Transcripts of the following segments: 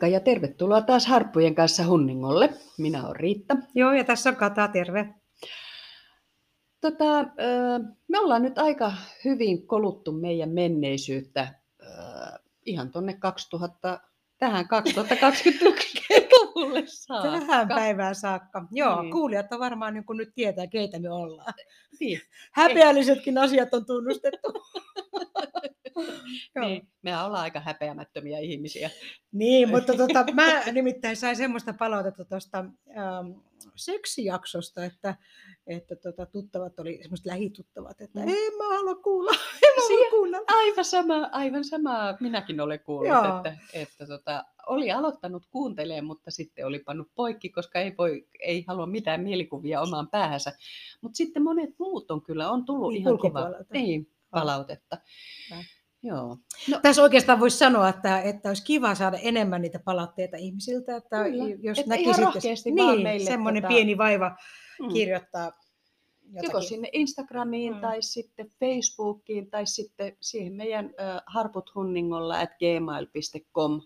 Moikka ja tervetuloa taas Harppujen kanssa Hunningolle. Minä olen Riitta. Joo, ja tässä on Kata, terve. Tota, me ollaan nyt aika hyvin koluttu meidän menneisyyttä ihan tuonne 2000, tähän 2021-luvulle saakka. Tähän päivään saakka. Joo, Niin. kuulijat on varmaan niin nyt tietää, keitä me ollaan. Niin, Häpeällisetkin asiat on tunnustettu. Niin, mehän ollaan aika häpeämättömiä ihmisiä. Niin, mutta tota, mä nimittäin sain semmoista palautetta tuosta ähm, seksijaksosta, että, että tota, tuttavat oli semmoiset lähituttavat, että Mm. en mä halua kuulla, en mä halua kuulla. Aivan sama, aivan sama minäkin olen kuullut, Joo. että, että tota, oli aloittanut kuuntelemaan, mutta sitten oli pannut poikki, koska ei, voi, ei halua mitään mielikuvia omaan päähänsä. Mutta sitten monet muut on kyllä, on tullut Niin, ihan kiva niin, palautetta. Joo. Joo. No, Tässä oikeastaan voisi sanoa, että, että olisi kiva saada enemmän niitä palautteita ihmisiltä, että Kyllä. jos Että ihan näkisit, rohkeasti vaan niin, meille semmoinen tota- pieni vaiva mm. kirjoittaa jotakin. Joko sinne Instagramiin Mm. tai sitten Facebookiin tai sitten siihen meidän äh, harputhunningolla at gmail.com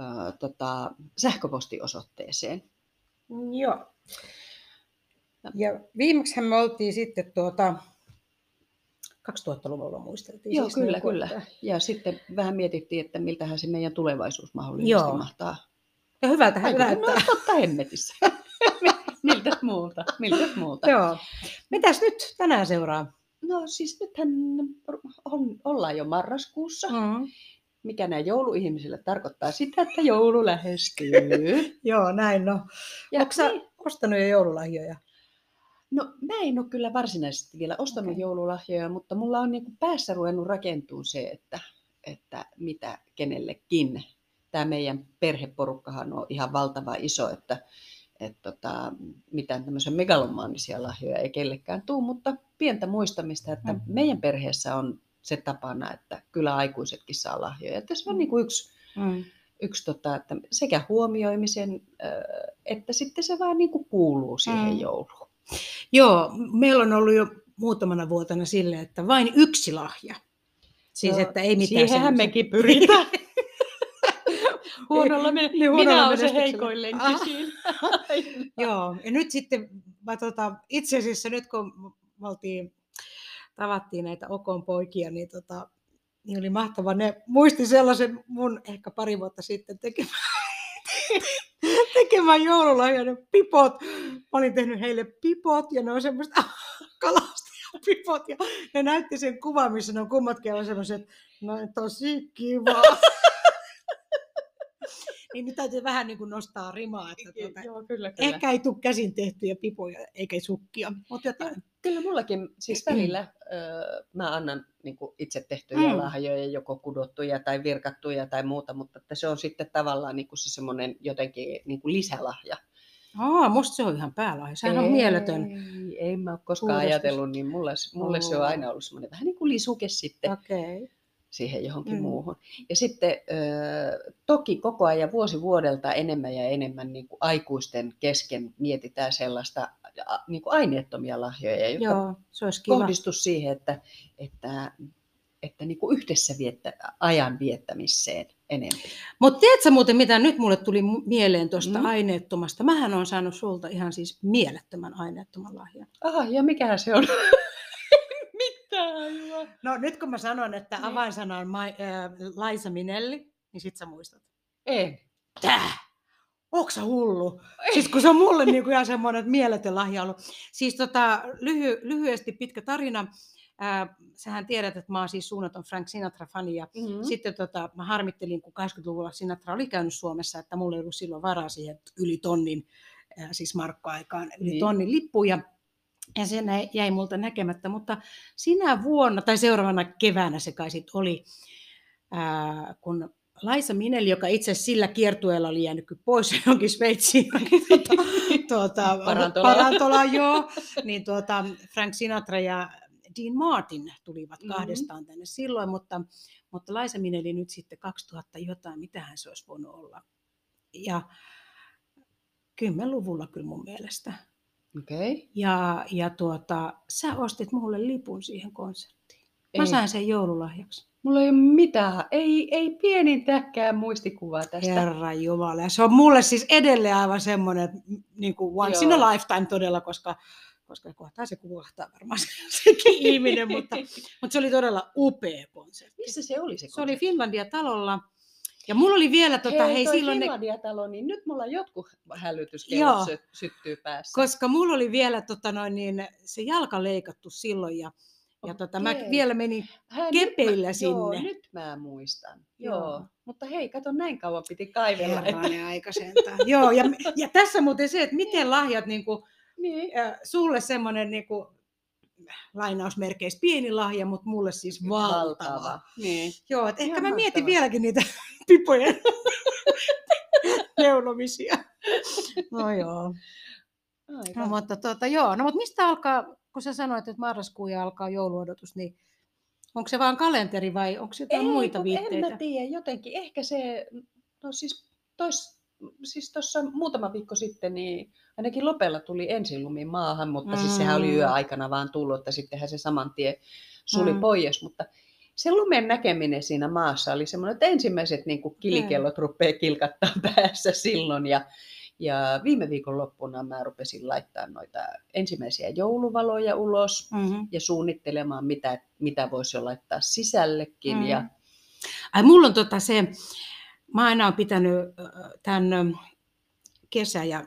äh, tota, sähköpostiosoitteeseen. Joo. Ja viimeksi me oltiin sitten tuota 2000-luvulla muisteltiin. Joo, siis kyllä, niin kuin, kyllä. että- Ja sitten vähän mietittiin, että miltähän se meidän tulevaisuus mahdollisesti Joo. mahtaa. Ja hyvältähän Aika näyttää. no, totta hemmetissä. Miltäs muulta? Miltäs muulta? Joo. Mitäs nyt tänään seuraa? No siis nythän on, ollaan jo marraskuussa, Mm. mikä nämä jouluihmisille tarkoittaa sitä, että joulu lähestyy. Joo, näin no. Ja Onko niin, ostanut jo joululahjoja? No mä en ole kyllä varsinaisesti vielä ostanut Okei. joululahjoja, mutta mulla on niin päässä ruvennut rakentua se, että, että mitä kenellekin. Tämä meidän perheporukkahan on ihan valtava iso, että, että tota, mitään tämmöisiä megalomaanisia lahjoja ei kellekään tule, mutta pientä muistamista, että Mm. meidän perheessä on se tapana, että kyllä aikuisetkin saa lahjoja. Että se on Mm. niin kuin yksi, Mm. yksi tota, että sekä huomioimisen, että sitten se vaan niin kuin kuuluu siihen Mm. jouluun. Joo, meillä on ollut jo muutamana vuotena sille, että vain yksi lahja. Siis, Joo, että ei mitään Siihenhän semmoista- mekin pyritään. huonolla me, Niin, huonolla minä olen se heikoin lenkki Ah. Joo, ja nyt sitten mä tota, itse asiassa nyt kun me oltiin, tavattiin näitä Okon poikia, niin, tota, niin oli mahtava. Ne muisti sellaisen mun ehkä pari vuotta sitten tekemään, tekemään joululahja, ne pipot. Mä olin tehnyt heille pipot ja ne on semmoista kalastajapipot ja ne näytti sen kuvan, missä ne on kummatkin semmoiset, no tosi kiva. niin nyt täytyy vähän niin kuin nostaa rimaa, että tuota, Joo, kyllä, kyllä. Ehkä ei tule käsin tehtyjä pipoja eikä sukkia, mutta jotain. Kyllä mullakin, siis välillä ö, mä annan niin itse tehtyjä Mm. mm. lahjoja, joko kudottuja tai virkattuja tai muuta, mutta että se on sitten tavallaan niin kuin se semmoinen jotenkin niin kuin lisälahja. Aa, musta se on ihan päälahja. Sehän on mieletön. Ei, ei mä ole koskaan Uudistus. ajatellut, niin mulle, mulle se on aina ollut semmoinen vähän niin kuin lisuke sitten. Okei. Okay. Siihen johonkin Mm. muuhun. Ja sitten ö, toki koko ajan vuosi vuodelta enemmän ja enemmän niin kuin aikuisten kesken mietitään sellaista niin kuin aineettomia lahjoja, jotka Joo, se olisi kiva. kohdistu siihen, että, että, että niin kuin yhdessä viettä, ajan viettämiseen enemmän. Mutta tiedätkö muuten, mitä nyt mulle tuli mieleen tuosta Mm. aineettomasta? Mähän on saanut sulta ihan siis mielettömän aineettoman lahjan. Aha, ja mikähän se on? No nyt kun mä sanon, että Niin. avainsana on Mai, äh, Laisa Minelli, niin sit sä muistat. En. Tää! Onko sä hullu? Siis kun se on mulle niinku ihan semmoinen että mieletön lahja ollut. Siis tota, lyhy, lyhyesti pitkä tarina. Ää, sähän tiedät, että mä oon siis suunnaton Frank Sinatra-fani ja Mm-hmm. sitten tota, mä harmittelin, kun 80-luvulla Sinatra oli käynyt Suomessa, että mulla ei ollut silloin varaa siihen yli tonnin, ää, siis markkoaikaan, yli Niin. tonnin lippuja. Ja se jäi multa näkemättä, mutta sinä vuonna tai seuraavana keväänä se kai sit oli, ää, kun Laisa Mineli, joka itse sillä kiertueella oli jäänyt pois johonkin Sveitsiin, tuota, tuota, Parantolaan. parantolaan, joo, niin tuota, Frank Sinatra ja Dean Martin tulivat Mhm. kahdestaan tänne silloin, mutta, mutta Laisa Mineli nyt sitten 2000 jotain, mitähän se olisi voinut olla. Ja kymmenluvulla kyllä mun mielestä. Okay. Ja, ja tuota, sä ostit mulle lipun siihen konserttiin. Mä Ei. sain sen joululahjaksi. Mulla ei ole mitään, ei, ei pienintäkään muistikuvaa tästä. Herra Jumala. Ja se on mulle siis edelleen aivan semmoinen, niin kuin once Joo. in a lifetime todella, koska, koska kohtaa se kuvahtaa varmaan se- sekin ihminen, mutta, mutta se oli todella upea konsertti. Missä se oli se Se oli Finlandia-talolla. Ja mulla oli vielä, tota, hei, toi silloin ne, Finlandia-talo, niin nyt mulla jotkut hälytyskellot Joo. sy- syttyy päässä. koska mulla oli vielä tota, noin, niin, se jalka leikattu silloin ja, ja tota, mä vielä menin Hä, kepeillä nyt mä, Joo, sinne. nyt mä muistan. Joo. Joo. joo. Mutta hei, kato, näin kauan piti kaivella. Että, Herranen aika sentään. Joo, ja, ja tässä muuten se, että miten lahjat niin kuin, niin. äh, sulle semmoinen niin kuin, lainausmerkeissä pieni lahja, mutta mulle siis valtava. Niin. Joo, että ehkä mä mietin vieläkin niitä pipojen neulomisia. No joo. Aivan. No, mutta tuota, joo. No, mutta mistä alkaa, kun sä sanoit, että marraskuu ja alkaa jouluodotus, niin onko se vaan kalenteri vai onko jotain muita kun viitteitä? En mä tiedä, jotenkin ehkä se, no siis tois, siis tuossa muutama viikko sitten, niin ainakin Lopella tuli ensilumi maahan, mutta mm. siis sehän oli Mm. yöaikana vaan tullut, että sittenhän se saman tien suli mm. pois, mutta se lumen näkeminen siinä maassa oli semmoinen, että ensimmäiset niin kuin kilikellot rupeaa kilkattaa päässä silloin ja ja viime viikon loppuna mä rupesin laittaa noita ensimmäisiä jouluvaloja ulos Mm-hmm. ja suunnittelemaan, mitä, mitä voisi jo laittaa sisällekin. Mm. Ja, Ai mulla on tota se, mä aina olen pitänyt tämän kesä- ja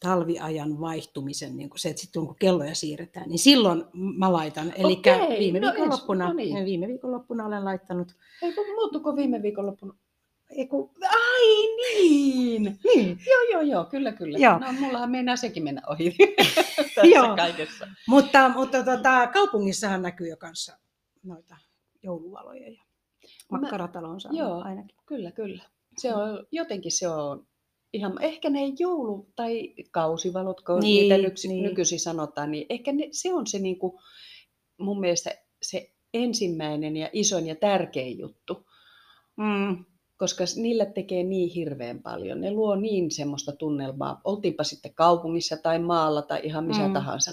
talviajan vaihtumisen, niin kuin se, että sitten kun kelloja siirretään, niin silloin mä laitan. Eli Okei, viime, no viikonloppuna, no niin. viime viikonloppuna olen laittanut. Ei, kun muuttuko viime viikonloppuna? Ei, kun, Ai niin! niin. Joo, joo, joo, kyllä, kyllä. Joo. No, mullahan meinaa sekin mennä ohi tässä Joo. kaikessa. Mutta, mutta tota, kaupungissahan näkyy jo kanssa noita jouluvaloja ja Mä- makkaratalo on saanut joo. ainakin. Kyllä, kyllä. Se on, jotenkin se on ihan, ehkä ne joulu- tai kausivalot, kun Niin, niitä nyksi, niin. nykyisin sanotaan, niin ehkä ne, se on se niin kuin, mun mielestä se ensimmäinen ja isoin ja tärkein juttu. Mm. koska niillä tekee niin hirveän paljon. Ne luo niin semmoista tunnelmaa, oltiinpa sitten kaupungissa tai maalla tai ihan missä Mm. mm. tahansa.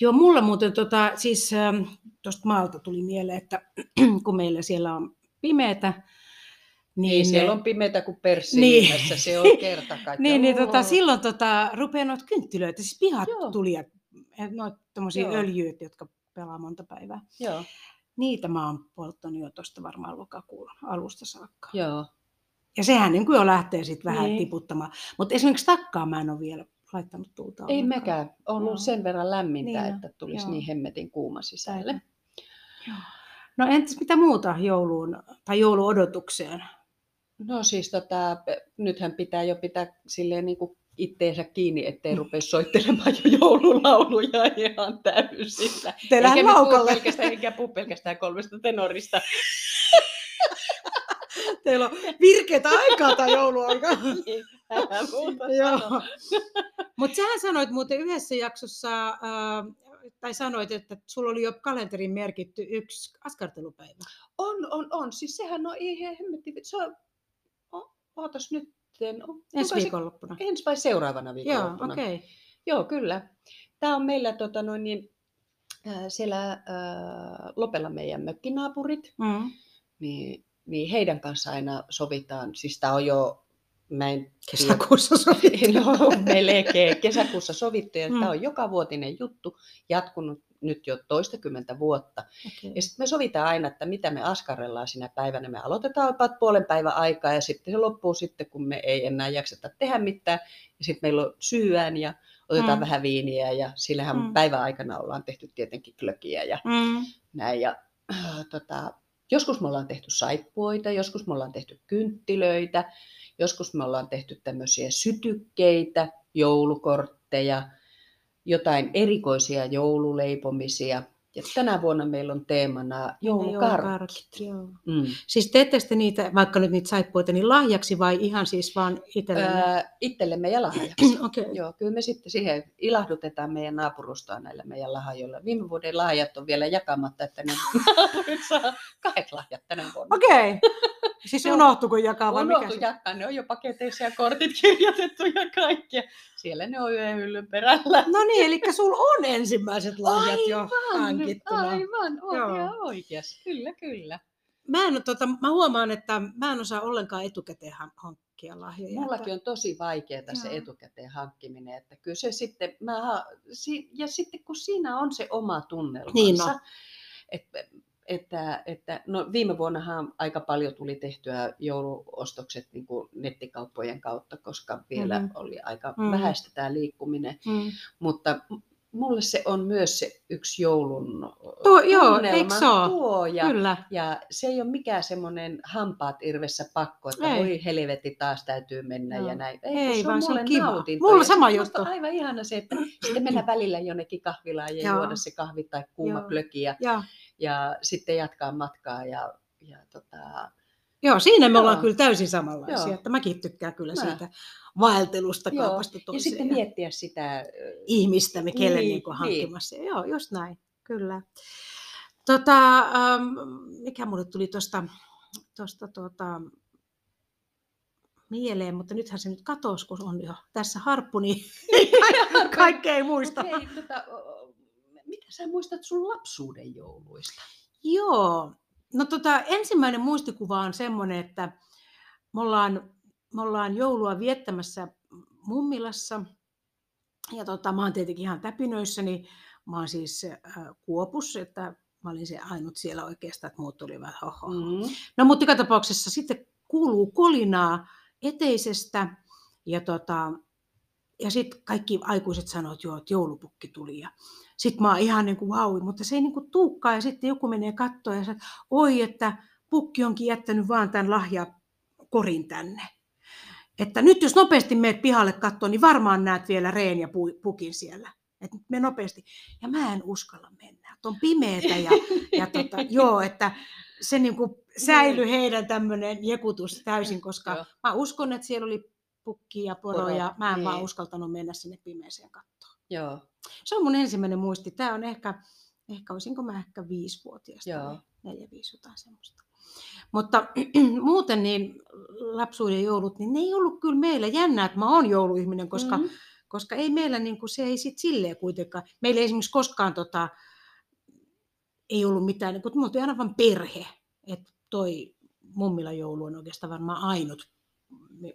Joo, mulla muuten tota, siis tuosta maalta tuli mieleen, että kun meillä siellä on pimeätä, Niin, niin, siellä on pimeätä kuin perssi Niin. niin. se on kerta niin, niin tota, silloin tota, rupeaa noita kynttilöitä, siis pihat Joo. tuli, ja noita tommosia Joo. öljyt, jotka pelaa monta päivää. Joo, Niitä mä oon polttanut jo tuosta varmaan lokakuun alusta saakka. joo. Ja sehän niin kuin jo lähtee sitten vähän Niin. tiputtamaan. Mutta esimerkiksi takkaa mä en ole vielä laittanut tuulta Ei ollenkaan. mekään. On ollut sen verran lämmintä, Niin että tulisi joo. niin hemmetin kuuma sisälle. Joo. No entäs mitä muuta jouluun tai jouluodotukseen? No siis tota, nythän pitää jo pitää silleen niin kuin itteensä kiinni, ettei rupea soittelemaan jo joululauluja ihan täysillä. Teillähän Eikä me puhu laukalle. pelkästään, eikä puhu pelkästään kolmesta tenorista. Teillä on virkeitä aikaa tai jouluaika. Niin. Mutta sähän sanoit muuten yhdessä jaksossa, äh, tai sanoit, että sulla oli jo kalenteriin merkitty yksi askartelupäivä. On, on, on. Siis sehän on ihan hemmetti. Se on, ootas nyt. Ensi se viikonloppuna. Ensi vai seuraavana Joo, viikonloppuna? okei. Okay. Joo, kyllä. Tämä on meillä tota, noin, niin, äh, siellä äh, Lopella meidän mökkinaapurit, Mm. niin, niin heidän kanssa aina sovitaan. Siis tämä on jo, mä en Kesäkuussa sovittiin. no, melkein kesäkuussa sovittu ja Mm. tämä on joka vuotinen juttu, jatkunut nyt jo toistakymmentä vuotta. Okay. Ja sitten me sovitaan aina, että mitä me askarrellaan sinä päivänä. Me aloitetaan about puolen päivän aikaa ja sitten se loppuu sitten, kun me ei enää jakseta tehdä mitään. Ja sitten meillä on syyään ja otetaan Mm. vähän viiniä ja sillähän mm. päivän aikana ollaan tehty tietenkin klökiä ja Mm. näin. Ja, äh, tota, joskus me ollaan tehty saippuoita, joskus me ollaan tehty kynttilöitä, joskus me ollaan tehty tämmöisiä sytykkeitä, joulukortteja, jotain erikoisia joululeipomisia. Ja tänä vuonna meillä on teemana joulukarkki. Joo. Mm. Siis teette te niitä, vaikka nyt niitä saippuita, niin lahjaksi vai ihan siis vaan itsellenne? Ää, itsellemme ja lahjaksi. Okei. Okay. Joo, kyllä me sitten siihen ilahdutetaan meidän naapurustoa näillä meidän lahjoilla. Viime vuoden lahjat on vielä jakamatta, että ne naapurit saa kahdet lahjat tänä vuonna. Okei. Siis Ne on- unohtuiko jakaa vai mikä Unohtu se? jakkaa, ne on jo paketeissa ja kortit kirjoitettu ja kaikkea. Siellä ne on yhden hyllyn perällä. No niin, eli sulla on ensimmäiset lahjat jo Aivan, hankittuna. aivan, Joo. ihan oikeas. Kyllä, kyllä. Mä, en, tota, mä huomaan, että mä en osaa ollenkaan etukäteen han- hankkia lahjoja. Mullakin on tosi vaikeaa se etukäteen hankkiminen, että kyllä se sitten, mä, ja sitten kun siinä on se oma tunnelmansa, Niin on. että, että, että no viime vuonnahan aika paljon tuli tehtyä jouluostokset niin kuin nettikauppojen kautta, koska vielä Mhm. mm-hmm. oli aika Mm. mm. vähäistä tämä liikkuminen, Mm. mutta mulle se on myös se yksi joulun Tuo- joo, eikö se oo? tuoja. Kyllä. Ja se ei ole mikään semmoinen hampaat irvessä pakko, että Ei. voi helvetti taas täytyy mennä Joo. ja näin. kun Ei, vaan se on kiva. nautinto. Mulla Ja sama juttu. on aivan ihana se, että sitten mennä välillä jonnekin kahvilaan ja Joo. juoda se kahvi tai kuuma Joo. plöki ja, Ja, ja sitten jatkaa matkaa. Ja, ja tota, joo, siinä me Joo. ollaan kyllä täysin samanlaisia. Joo. Että mäkin tykkään kyllä Mä. siitä vaeltelusta Joo, kaupasta ja toiseen. sitten miettiä sitä, ihmistä, me kelle niin, Niin, niin niin. hankkimassa. Joo, just näin, kyllä. Tota, ähm, mikä mulle tuli tuosta tosta, tota, mieleen, mutta nythän se nyt katosi, kun on jo tässä harppu, niin kaikkea ei muista. Hei, tota, mitä sä muistat sun lapsuuden jouluista? Joo, no tota, ensimmäinen muistikuva on semmoinen, että me ollaan, me ollaan joulua viettämässä Mummilassa. Ja tota, mä oon tietenkin ihan täpinöissäni. Mä oon siis äh, Kuopus, että mä olin se ainut siellä oikeastaan, että muut olivat hoho. Mm. Mm. No mutta joka tapauksessa sitten kuuluu kolinaa eteisestä ja, tota, ja sitten kaikki aikuiset sanoo, että joo, että joulupukki tuli. Ja sitten mä oon ihan niin kuin vau, mutta se ei niin kuin tuukkaa ja sitten joku menee kattoon ja sanoo, että oi, että pukki onkin jättänyt vaan tämän lahjakorin tänne. Että nyt jos nopeasti meet pihalle kattoon, niin varmaan näet vielä reen ja pu- pukin siellä. Että me nopeasti. Ja mä en uskalla mennä. että On pimeetä ja, ja tota, joo, että se niin kuin säilyi heidän tämmöinen jekutus täysin, koska Joo. mä uskon, että siellä oli pukki ja poro, Poro, ja mä en vaan niin. uskaltanut mennä sinne pimeeseen kattoon. Joo, Se on mun ensimmäinen muisti. Tämä on ehkä, ehkä olisinko mä ehkä viisivuotias Joo. tai neljä, viisi jotain semmoista. Mutta muuten niin lapsuuden joulut, niin ne ei ollut kyllä meillä jännää, että mä oon jouluihminen, koska, Mm. koska ei meillä niin kuin, se ei sit silleen kuitenkaan, meillä ei esimerkiksi koskaan tota, ei ollut mitään, niin kuin, me oltiin aina vain perhe, että toi mummilla joulu on oikeastaan varmaan ainut,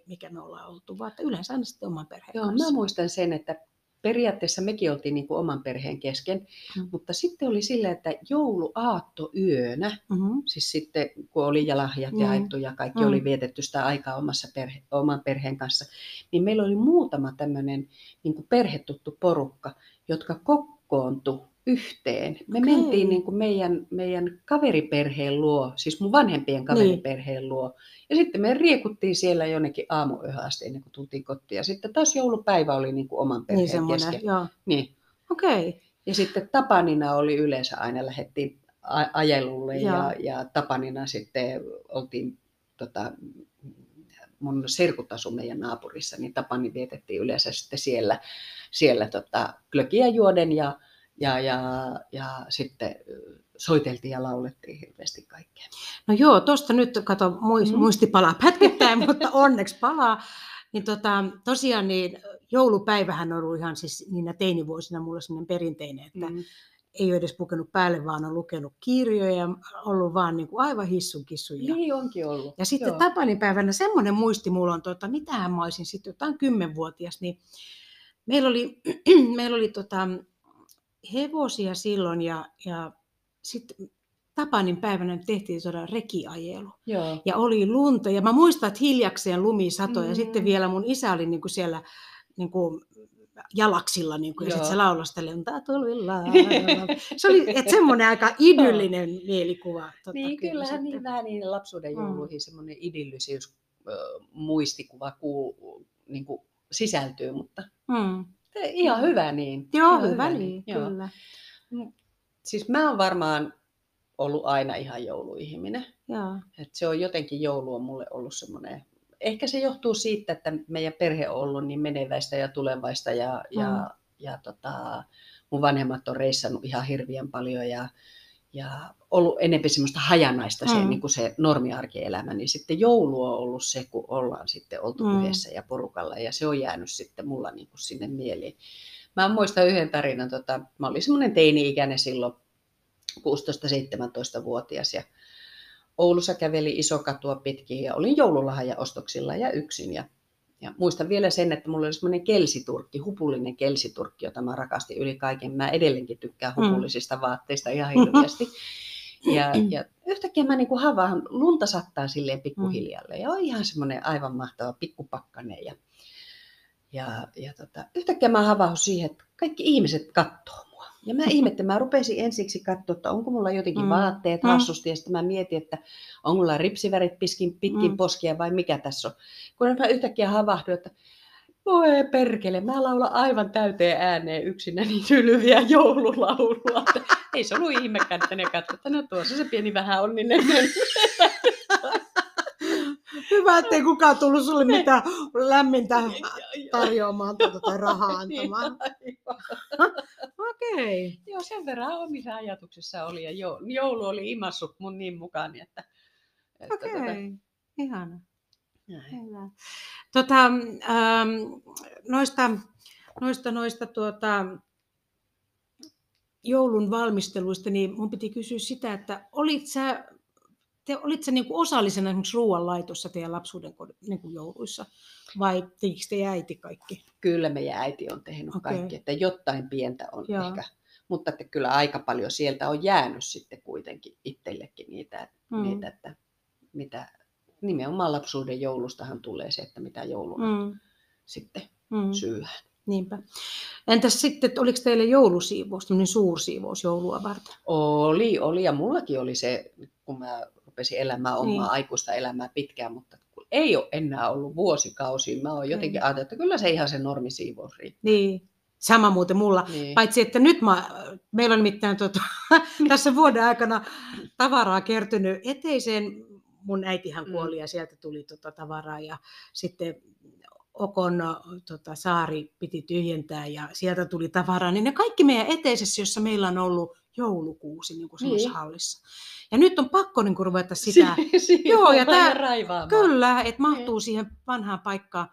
mikä me ollaan oltu, vaan että yleensä aina sitten oman perheen Joo, kanssa. mä muistan sen, että periaatteessa mekin oltiin niin kuin oman perheen kesken, Mm. mutta sitten oli silleen, että jouluaattoyönä, Mm-hmm. siis sitten kun oli ja lahjat Mm. jaettu ja kaikki Mm. oli vietetty sitä aikaa omassa perhe, oman perheen kanssa, niin meillä oli muutama tämmöinen niin perhetuttu porukka, jotka kokoontui yhteen. Me Okei. mentiin niin kuin meidän, meidän kaveriperheen luo, siis mun vanhempien kaveriperheen luo. Ja sitten me riekuttiin siellä jonnekin aamuyöhön asti ennen kuin tultiin kotiin. Ja sitten taas joulupäivä oli niin kuin oman perheen Niin semmoinen, kesken. joo. Niin. Okei. Okay. Ja sitten Tapanina oli yleensä aina lähdettiin a- ajelulle Joo. ja, ja Tapanina sitten oltiin, tota, mun serkut asu meidän naapurissa, niin Tapani vietettiin yleensä sitten siellä, siellä tota, glögiä juoden ja, ja, ja, ja sitten soiteltiin ja laulettiin hirveästi kaikkea. No joo, tuosta nyt kato, muist, Mm. muisti palaa pätkittäin, mutta onneksi palaa. Niin tota, tosiaan niin joulupäivähän on ollut ihan siis niinä teinivuosina mulla sellainen perinteinen, että mm. Ei ole edes pukenut päälle, vaan on lukenut kirjoja ja ollut vaan niin kuin aivan hissun kissun. Ja, Niin onkin ollut. ja sitten Joo. Tapanin päivänä semmoinen muisti mulla on, tota, mitähän mä olisin sitten jotain kymmenvuotias, niin meillä oli, meillä oli tota, hevosia silloin ja, ja sitten Tapanin päivänä tehtiin todella rekiajelu. Joo. Ja oli lunta ja mä muistan, että hiljakseen lumi satoi mm. ja Mm. sitten vielä mun isä oli niin kuin siellä niin kuin jalaksilla niin kuin, ja sitten se Joo. laulasteli, lunta tulvilla. Se oli semmoinen aika idyllinen mielikuva. Tota, Niin, kyllä kyllähän sitten. niin vähän niin lapsuuden Mm. jouluihin semmoinen idyllisyys muistikuva kuuluu, niin kuin sisältyy, mutta Mm. Ihan hyvä niin. Joo, ihan hyvä niin, Joo. kyllä. Siis mä oon varmaan ollut aina ihan jouluihminen. Joo. Et se on jotenkin joulu on mulle ollut semmoinen, ehkä se johtuu siitä, että meidän perhe on ollut niin meneväistä ja tulevaista ja, Mm. ja, ja tota, mun vanhemmat on reissannut ihan hirveän paljon ja, ja ollut enemmän semmoista hajanaista se, Mm. niin kuin se normiarkielämä, niin sitten joulu on ollut se, kun ollaan sitten oltu Mm. yhdessä ja porukalla ja se on jäänyt sitten mulla niin kuin sinne mieliin. Mä muistan yhden tarinan, tota, mä olin semmoinen teini-ikäinen silloin, 16-17-vuotias ja Oulussa käveli iso katua pitkin ja olin joululahjaostoksilla ja yksin. Ja, ja muistan vielä sen, että mulla oli semmoinen kelsiturkki, hupullinen kelsiturkki, jota mä rakastin yli kaiken. Mä edelleenkin tykkään Mm. hupullisista vaatteista ihan hirveästi. Ja, ja yhtäkkiä mä niin havaan, lunta sattaa silleen pikkuhiljalle ja on ihan semmoinen aivan mahtava pikkupakkanen. Ja, ja, ja tota, yhtäkkiä mä havahun siihen, että kaikki ihmiset katsoo mua. Ja mä ihmettelin, mä rupesin ensiksi katsoa, että onko mulla jotenkin Mm. vaatteet Mm. ja sitten mä mietin, että onko mulla ripsivärit piskin, pitkin Mm. poskia vai mikä tässä on. Kun mä yhtäkkiä havahduin, että voi perkele, mä laulan aivan täyteen ääneen yksinä niin tylyviä joululaulua. Että ei se ollut ihmekään, että ne katsoi, että no tuossa se pieni vähän onninen. Hyvä, ettei kukaan tullut sulle mitään lämmintä tarjoamaan tuota, tai rahaa antamaan. Okei. Joo, sen verran omissa ajatuksissa oli ja jo- joulu oli imassut mun niin mukaan, että, että Okei. tota, Ihana. näin. Hyvä. Tota, ähm, noista, noista, noista tuota, joulun valmisteluista, niin mun piti kysyä sitä, että olit sä, te, olit sä niinku osallisena esimerkiksi ruoanlaitossa teidän lapsuuden kod- niinku jouluissa? Vai tekikö teidän äiti kaikki? Kyllä meidän äiti on tehnyt Okei. kaikki, että jotain pientä on Joo. ehkä. Mutta että kyllä aika paljon sieltä on jäänyt sitten kuitenkin itsellekin niitä, Mm. niitä että mitä nimenomaan lapsuuden joulustahan tulee se, että mitä jouluna Mm. sitten Mm. syyhän. Niinpä. Entäs sitten, että oliko teille joulusiivous, tämmöinen suursiivous joulua varten? Oli, oli ja mullakin oli se, kun mä rupesin elämään omaa Niin. aikuista elämää pitkään, mutta ei ole enää ollut vuosikausia. Mä oon jotenkin Niin. ajatellut, että kyllä se ihan se normisiivous riittää. Niin, sama muuten mulla. Niin. Paitsi, että nyt mä, meillä on nimittäin tuota, tässä vuoden aikana tavaraa kertynyt eteiseen. Mun äitihän Mm. kuoli ja sieltä tuli tuota tavaraa ja sitten Okon tota, saari piti tyhjentää ja sieltä tuli tavaraa. Niin ne kaikki meidän eteisessä, jossa meillä on ollut joulukuusi niin kuin Niin. hallissa. Ja nyt on pakko niin kuin, ruveta sitä Si- si- Joo, ja tää- raivaamaan. Kyllä, että mahtuu siihen vanhaan paikkaan.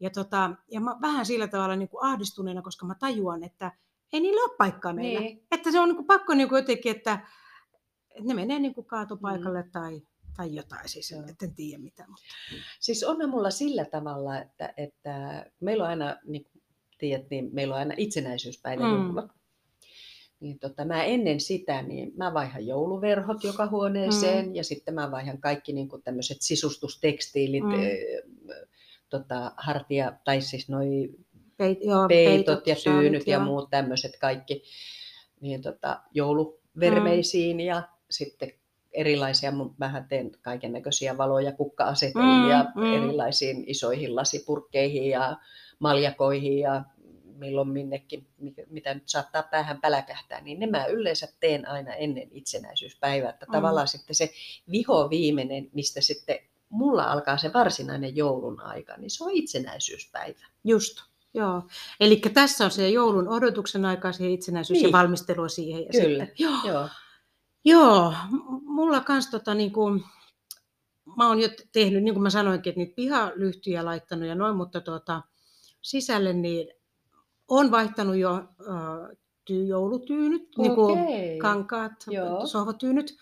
Ja, tota, ja mä vähän sillä tavalla niin kuin ahdistuneena, koska mä tajuan, että ei niillä ole paikkaa meillä. Niin. Että se on niin kuin pakko niin kuin jotenkin, että, että ne menee niin kuin kaatopaikalle mm. tai, tai jotain. Siis, et en tiedä mitä. Mutta. Siis onhan mulla sillä tavalla, että, että meillä on aina, niin kuin tiedät, niin meillä on aina itsenäisyyspäivä Mm. Niin tota, mä ennen sitä, niin mä vaihan jouluverhot joka huoneeseen Mm. ja sitten mä vaihan kaikki niin kuin tämmöiset sisustustekstiilit, Mm. mm. tota, hartia, tai siis noi Peit, joo, peitot ja saanut, tyynyt ja joo. muut tämmöiset kaikki niin tota, jouluvermeisiin ja sitten erilaisia, mähän teen kaiken näköisiä valoja, kukka-asetelmia Mm, mm. erilaisiin isoihin lasipurkkeihin ja maljakoihin ja milloin minnekin, mitä nyt saattaa päähän päläkähtää, niin ne mä yleensä teen aina ennen itsenäisyyspäivää. Että Mm. tavallaan sitten se viho viimeinen, mistä sitten mulla alkaa se varsinainen joulun aika, niin se on itsenäisyyspäivä. Just, joo. Eli tässä on se joulun odotuksen aika, siihen itsenäisyys Niin. ja valmistelua siihen. Ja Kyllä, Sitten, joo. joo. Joo, mulla kans tota niinku, mä oon jo tehnyt, niin kuin mä sanoinkin, että niitä pihalyhtyjä laittanut ja noin, mutta tuota, sisälle niin on vaihtanut jo äh, tyy, joulutyynyt, niin kuin kankaat, Joo. sohvatyynyt.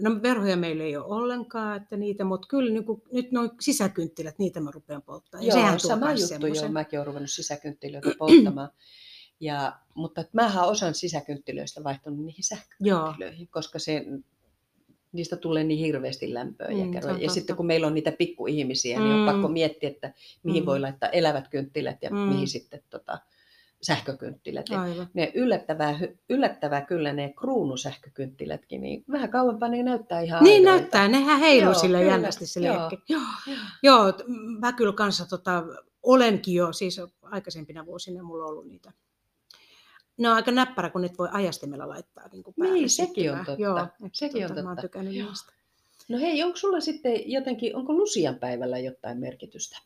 No verhoja meillä ei ole ollenkaan, että niitä, mutta kyllä niin kuin, nyt nuo sisäkynttilät, niitä mä rupean polttamaan. Joo, sehän sama juttu, joo. Mäkin olen ruvennut sisäkynttilöitä polttamaan. Ja, mutta mähän osan sisäkynttilöistä vaihtanut niihin Joo, sähkökynttilöihin, koska se, niistä tulee niin hirveästi lämpöä. Mm, ja, ja totta. sitten kun meillä on niitä pikkuihmisiä, niin on Mm. pakko miettiä, että mihin Mm. voi laittaa elävät kynttilät ja Mm. mihin sitten tota, sähkökynttilät. Aivan. ne yllättävää, yllättävää kyllä ne kruununsähkökynttilätkin, niin vähän kauempaa ne näyttää ihan Niin ainoilta. näyttää, nehän heiluu kyllä, jännästi se joo. Joo. Joo. Joo, mä kyllä kanssa tota, olenkin jo, siis aikaisempina vuosina mulla on ollut niitä. Ne on aika näppärä, kun nyt voi ajastimella laittaa niin kuin päälle Niin, sekin on totta. Joo, että Sekin on tota, Mä oon totta. tykännyt Joo. niistä. No hei, onko sulla sitten jotenkin, onko Lusian päivällä jotain merkitystä?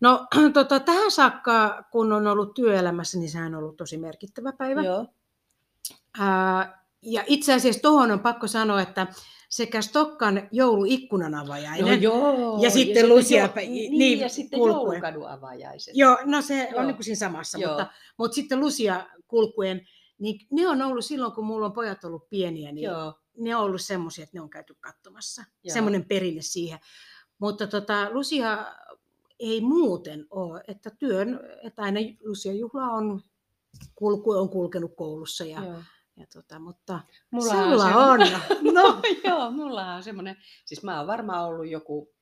No tota, tähän saakka, kun on ollut työelämässä, niin sehän on ollut tosi merkittävä päivä. Joo. Ää, ja itse asiassa tuohon on pakko sanoa, että sekä Stokkan jouluikkunan avajainen. No joo. Ja sitten Lucia- jo, niin, niin, ja sitten kulkuen. joulukadun avajaiset. Joo, no se Joo. on niin kuin siinä samassa, Joo. mutta, mutta sitten Lucia kulkuen, niin ne on ollut silloin, kun mulla on pojat ollut pieniä, niin Joo. ne on ollut semmoisia, että ne on käyty katsomassa. Joo. Semmoinen perinne siihen. Mutta tota, Lucia ei muuten ole, että työn, että aina Lucia juhla on, kulku, on kulkenut koulussa ja, Joo. ja tota, mutta Mulla sulla se- on. No, Joo, mulla on semmoinen, siis mä oon varmaan ollut joku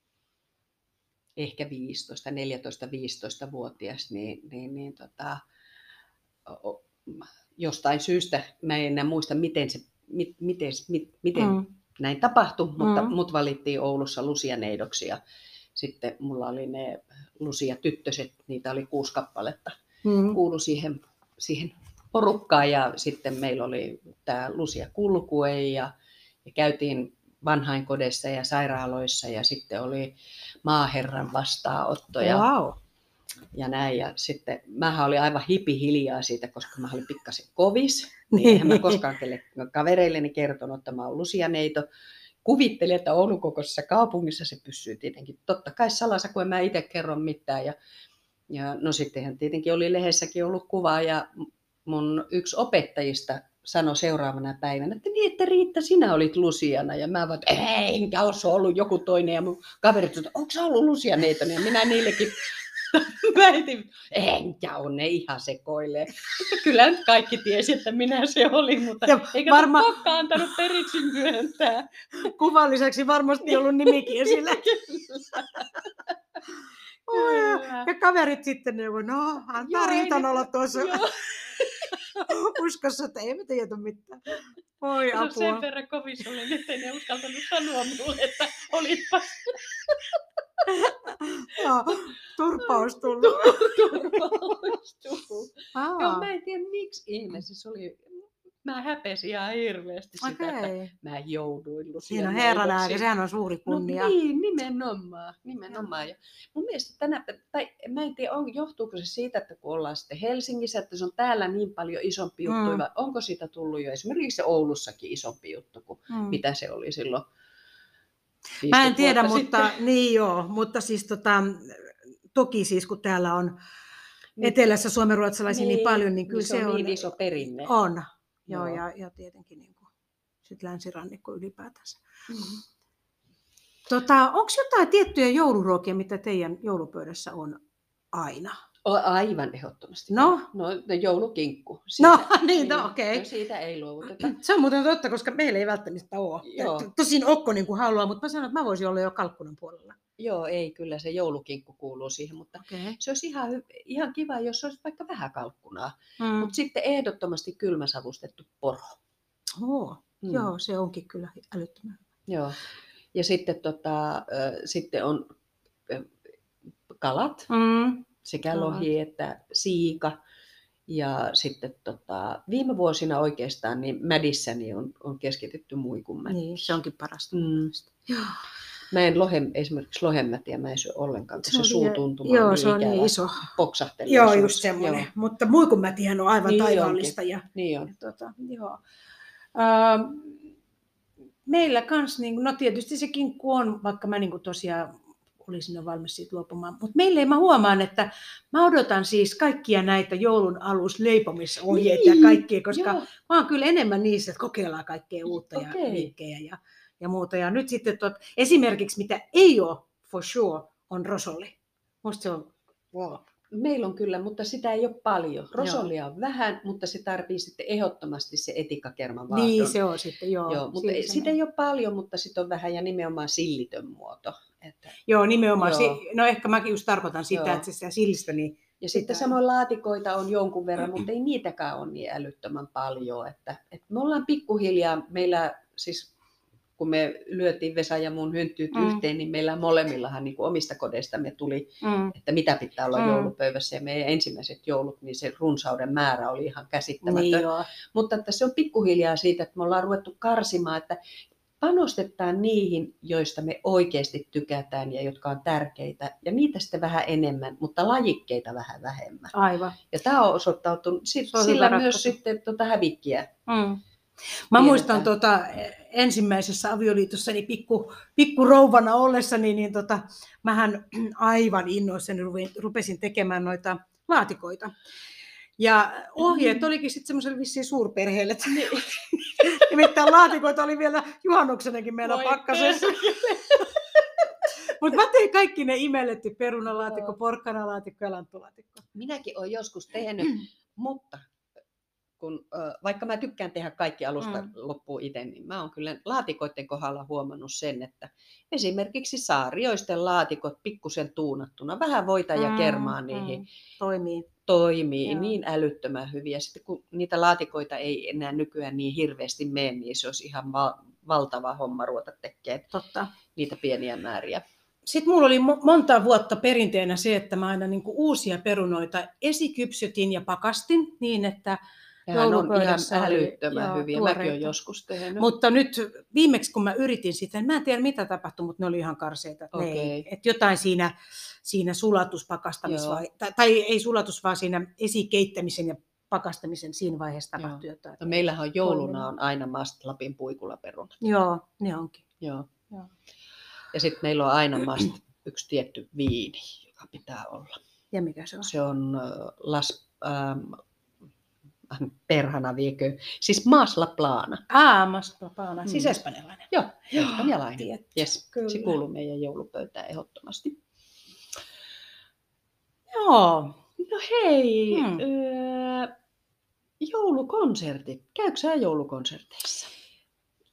ehkä 15, 14, 15-vuotias, niin, niin, niin tota, jostain syystä, mä en enää muista, miten se, mit, miten, mit, miten mm, näin tapahtui, mutta Mm. mut valittiin Oulussa lusianeidoksi ja sitten mulla oli ne lusia tyttöset, niitä oli kuusi kappaletta, mm, kuulu siihen, siihen porukkaan ja sitten meillä oli tämä Lucia Kulkue ja, ja käytiin vanhainkodeissa ja sairaaloissa ja sitten oli maaherran vastaanottoja wow. ja näin. Ja sitten mähän olin aivan hipi hiljaa siitä, koska mä olin pikkasen kovis. Niin eihän mä koskaan kelle kavereilleni kertonut, että mä oon lusianeito. Kuvittelin, että Oulun kokoisessa kaupungissa se pysyy tietenkin totta kai salassa, kun en mä itse kerro mitään. Ja, ja no sittenhän tietenkin oli lehdessäkin ollut kuva ja mun yksi opettajista sanoi seuraavana päivänä, että niin, että Riitta, sinä olit Lusiana. Ja mä vaan, että enkä ollut joku toinen. Ja mun kaverit sanoivat, onko sä ollut Lusianeitona? Ja minä niillekin väitin, enkä ole ne ihan sekoilee. Kyllä nyt kaikki tiesi, että minä se olin, mutta Ja eikä varma- koskaan antanut periksi myöntää. Kuvan lisäksi varmasti ollut nimikin esillä. Oi, ja- ja kaverit sitten neuvoi, no antaa Joo, ei Riitan ne- olla tuossa Joo, uskossa, että ei me tiedä mitään. Oi no sen apua. verran kovis olin, ettei ne uskaltanut sanoa minulle, että olitpa Joo, turpa olisi tullut. turvallistuu. Joo, Aa, mä en tiedä miksi ihmeessä se oli, mä häpesin ihan hirveästi sitä, että Okei. mä jouduin Lucian Siinä on herran aika, sehän on suuri kunnia. No niin, nimenomaan. nimenomaan. Ja mun mielestä tänä, tai mä en tiedä, on, johtuuko se siitä, että kun ollaan sitten Helsingissä, että se on täällä niin paljon isompi juttu, Mm. vai onko siitä tullut jo esimerkiksi Oulussakin isompi juttu kuin Mm. mitä se oli silloin Mä en 50 tiedä, mutta sitten. niin joo, mutta siis tota, toki siis kun täällä on Niin. etelässä suomenruotsalaisia niin, paljon, niin kyllä se on, niin iso perinne. on. Joo, Joo. ja, ja tietenkin niin kuin, sit länsirannikko ylipäätänsä. Mm. Tota, Onko jotain tiettyjä jouluruokia, mitä teidän joulupöydässä on aina? O, aivan ehdottomasti. No? no, no joulukinkku. No, niin, no, okei. No, siitä ei luovuteta. Se on muuten totta, koska meillä ei välttämättä ole. Joo. Tosin Okko niin kuin haluaa, mutta mä sanon, että mä voisin olla jo kalkkunan puolella. Joo, ei, kyllä se joulukinkku kuuluu siihen, mutta Okay. se olisi ihan, ihan kiva, jos olisi vaikka vähän kalkkunaa. Mm. Mutta sitten ehdottomasti kylmäsavustettu poro. Oh, Mm. Joo, se onkin kyllä älyttömän. Joo. Ja sitten, tota, ö, sitten on ö, kalat, Mm. Sekä Kalat. lohi että siika. Ja sitten tota, viime vuosina oikeastaan niin mädissäni on, on keskitytty muikunmätiin. Niin, se onkin parasta. Mm. Joo, Mä en lohen, esimerkiksi lohenmätiä mä en syö ollenkaan, kun se, liian- tuntuu Joo, se on niin iso. Poksahtelee Joo, just semmoinen. Joo, Mutta muikunmätihän on aivan Niin taivaallista. Ja, niin on. ja tota, joo. Ähm, meillä kans, niin, no tietysti se kinkku on, vaikka mä niin tosiaan olisin valmis siitä luopumaan. Mutta meille mä huomaan, että mä odotan siis kaikkia näitä joulun alusleipomisohjeita Niin, ja kaikkia, koska Joo, mä oon kyllä enemmän niissä, että kokeillaan kaikkea uutta ja Okei. vinkkejä ja, ja muuta. Ja nyt sitten tot, esimerkiksi mitä ei ole for sure, on rosolli. Musta se on wow. meillä on kyllä, mutta sitä ei ole paljon. Rosolia on vähän, mutta se tarvii sitten ehdottomasti se etikkakerman vaahdon. Niin se on sitten, joo. Joo, mutta sitä ei ole paljon, mutta sitten on vähän ja nimenomaan sillitön muoto. Että, Joo, nimenomaan. Joo. Si- no ehkä mäkin just tarkoitan sitä, Joo. että se sillistä, niin ja sitten Sitä- samoin laatikoita on jonkun verran, mutta ei niitäkään ole niin älyttömän paljon. Että, että me ollaan pikkuhiljaa, meillä siis kun me lyötiin Vesa ja mun hynttyyt Mm. yhteen, niin meillä molemmillahan niin kuin omista kodeistamme tuli, mm. että mitä pitää olla Mm. mm. joulupöydässä. Ja meidän ensimmäiset joulut, niin se runsauden määrä oli ihan käsittämätön. niin joo. Mutta että se on pikkuhiljaa siitä, että me ollaan ruvettu karsimaan, että panostetaan niihin, joista me oikeasti tykätään ja jotka on tärkeitä, ja niitä sitten vähän enemmän, mutta lajikkeita vähän vähemmän. Aivan. Ja tämä on osoittautunut sit, on sillä myös ratkaisu. sitten tuota hävikkiä Mm. Mä muistan Tiedetään. tota, ensimmäisessä avioliitossani pikku, pikku rouvana ollessani, niin tota, mähän aivan innoissani rupesin tekemään noita laatikoita. Ja ohjeet olikin sitten semmoiselle vissiin suurperheelle. että- Nimittäin laatikoita oli vielä juhannuksenakin meillä Voi pakkasessa. Mutta mä tein kaikki ne imelletty perunalaatikko, porkkanalaatikko ja lanttulaatikko. Minäkin olen joskus tehnyt, mutta kun, vaikka mä tykkään tehdä kaikki alusta Mm. mm. loppuun itse, niin mä oon kyllä laatikoiden kohdalla huomannut sen, että esimerkiksi saarioisten laatikot pikkusen tuunattuna, vähän voita ja Mm, kermaa niihin, mm, Toimii. Toimii Joo. niin älyttömän hyvin. Ja sitten kun niitä laatikoita ei enää nykyään niin hirveästi mene, niin se olisi ihan val- valtava homma ruveta tekemään Totta. niitä pieniä määriä. Sitten mulla oli mo- monta vuotta perinteenä se, että mä aina niinku uusia perunoita esikypsytin ja pakastin niin, että Nehän on ihan Joulupöydässä oli, älyttömän joo, hyviä. Mäkin olen joskus tehnyt. Mutta nyt viimeksi kun mä yritin sitä, niin mä en tiedä mitä tapahtui, mutta ne oli ihan karseita. että ne. Et jotain siinä, siinä sulatuspakastamis Joo. vai, tai, tai ei sulatus, vaan siinä esikeittämisen ja pakastamisen siinä vaiheessa Joo. tapahtui jotain. No meillähän on jouluna on aina must Lapin puikulaperunat. Joo, ne onkin. Joo. Joo. Ja sitten meillä on aina must yksi tietty viini, joka pitää olla. Ja mikä se on? Se on äh, las, ähm, perhana viekö, siis Masla Plana. Aa, maspapaana, Mm. siis espanjalainen. Joo, Joo, espanjalainen. tiedät, Yes, kyllä. se kuuluu meidän joulupöytään ehdottomasti. Joo, No hei, Hmm. öö, joulukonsertit. Käykö sä joulukonserteissa?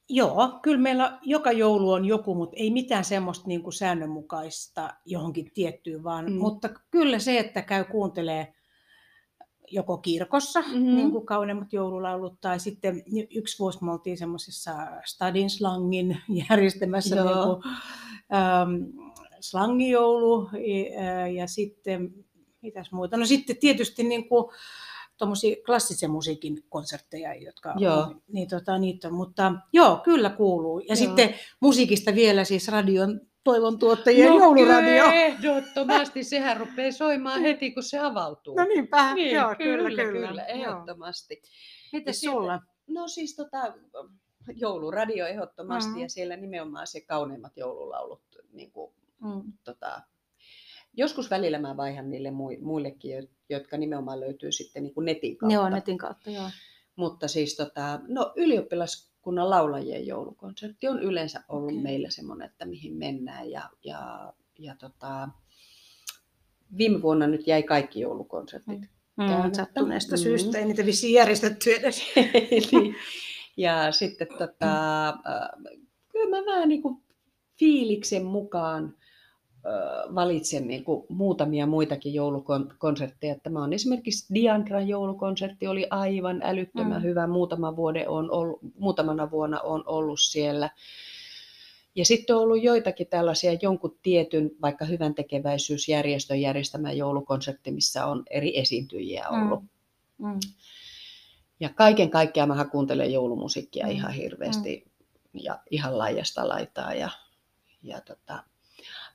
Joo, kyllä meillä joka joulu on joku, mutta ei mitään semmoista niin kuin säännönmukaista johonkin tiettyyn, vaan, mm. mutta kyllä se, että käy kuuntelee joko kirkossa, Mhm. mm-hmm. niin kuin kauneimmat joululaulut, tai sitten yksi vuosi me oltiin semmoisessa Stadin slangin järjestämässä Joo. niin kuin, ähm, slangijoulu, ja, ja sitten, mitäs muuta, no sitten tietysti niin kuin, tuommoisia klassisen musiikin konsertteja, jotka Joo. on, niin tota, niitä on, mutta joo, kyllä kuuluu. Ja Joo. sitten musiikista vielä siis radion toivon tuottajien no, jouluradio. ehdottomasti. Sehän rupeaa soimaan heti, kun se avautuu. No niinpä, Niin, joo, kyllä, kyllä, kyllä. kyllä, ehdottomasti. Sieltä- sulla? No siis tota, jouluradio ehdottomasti Mm. ja siellä nimenomaan se kauneimmat joululaulut. Niin kuin, Mm. tota, joskus välillä mä vaihan niille mui- muillekin, jo- jotka nimenomaan löytyy sitten niin kuin netin kautta. Joo, netin kautta, joo. Mutta siis tota, no, ylioppilaskunnan laulajien joulukonsertti on yleensä ollut okay. meillä semmoinen, että mihin mennään. Ja, ja, ja tota, viime vuonna nyt jäi kaikki joulukonsertit. Mm, Käymättä. sattuneesta Mm. syystä ei niitä vissiin järjestetty edes. Eli, ja sitten tota, kyllä mä vähän niin kuin fiiliksen mukaan valitsen niin kuin muutamia muitakin joulukonsertteja. Tämä on esimerkiksi Diandran joulukonsertti oli aivan älyttömän Mm. mm. hyvä. Muutama vuode on ollut, muutamana vuonna on ollut siellä. Ja sitten on ollut joitakin tällaisia jonkun tietyn, vaikka hyvän tekeväisyysjärjestön järjestämä joulukonsertti, missä on eri esiintyjiä ollut. Mm. Mm. Ja kaiken kaikkiaan mä kuuntelen joulumusiikkia Mm, ihan hirveästi ja ihan laajasta laitaa. Ja, ja tota.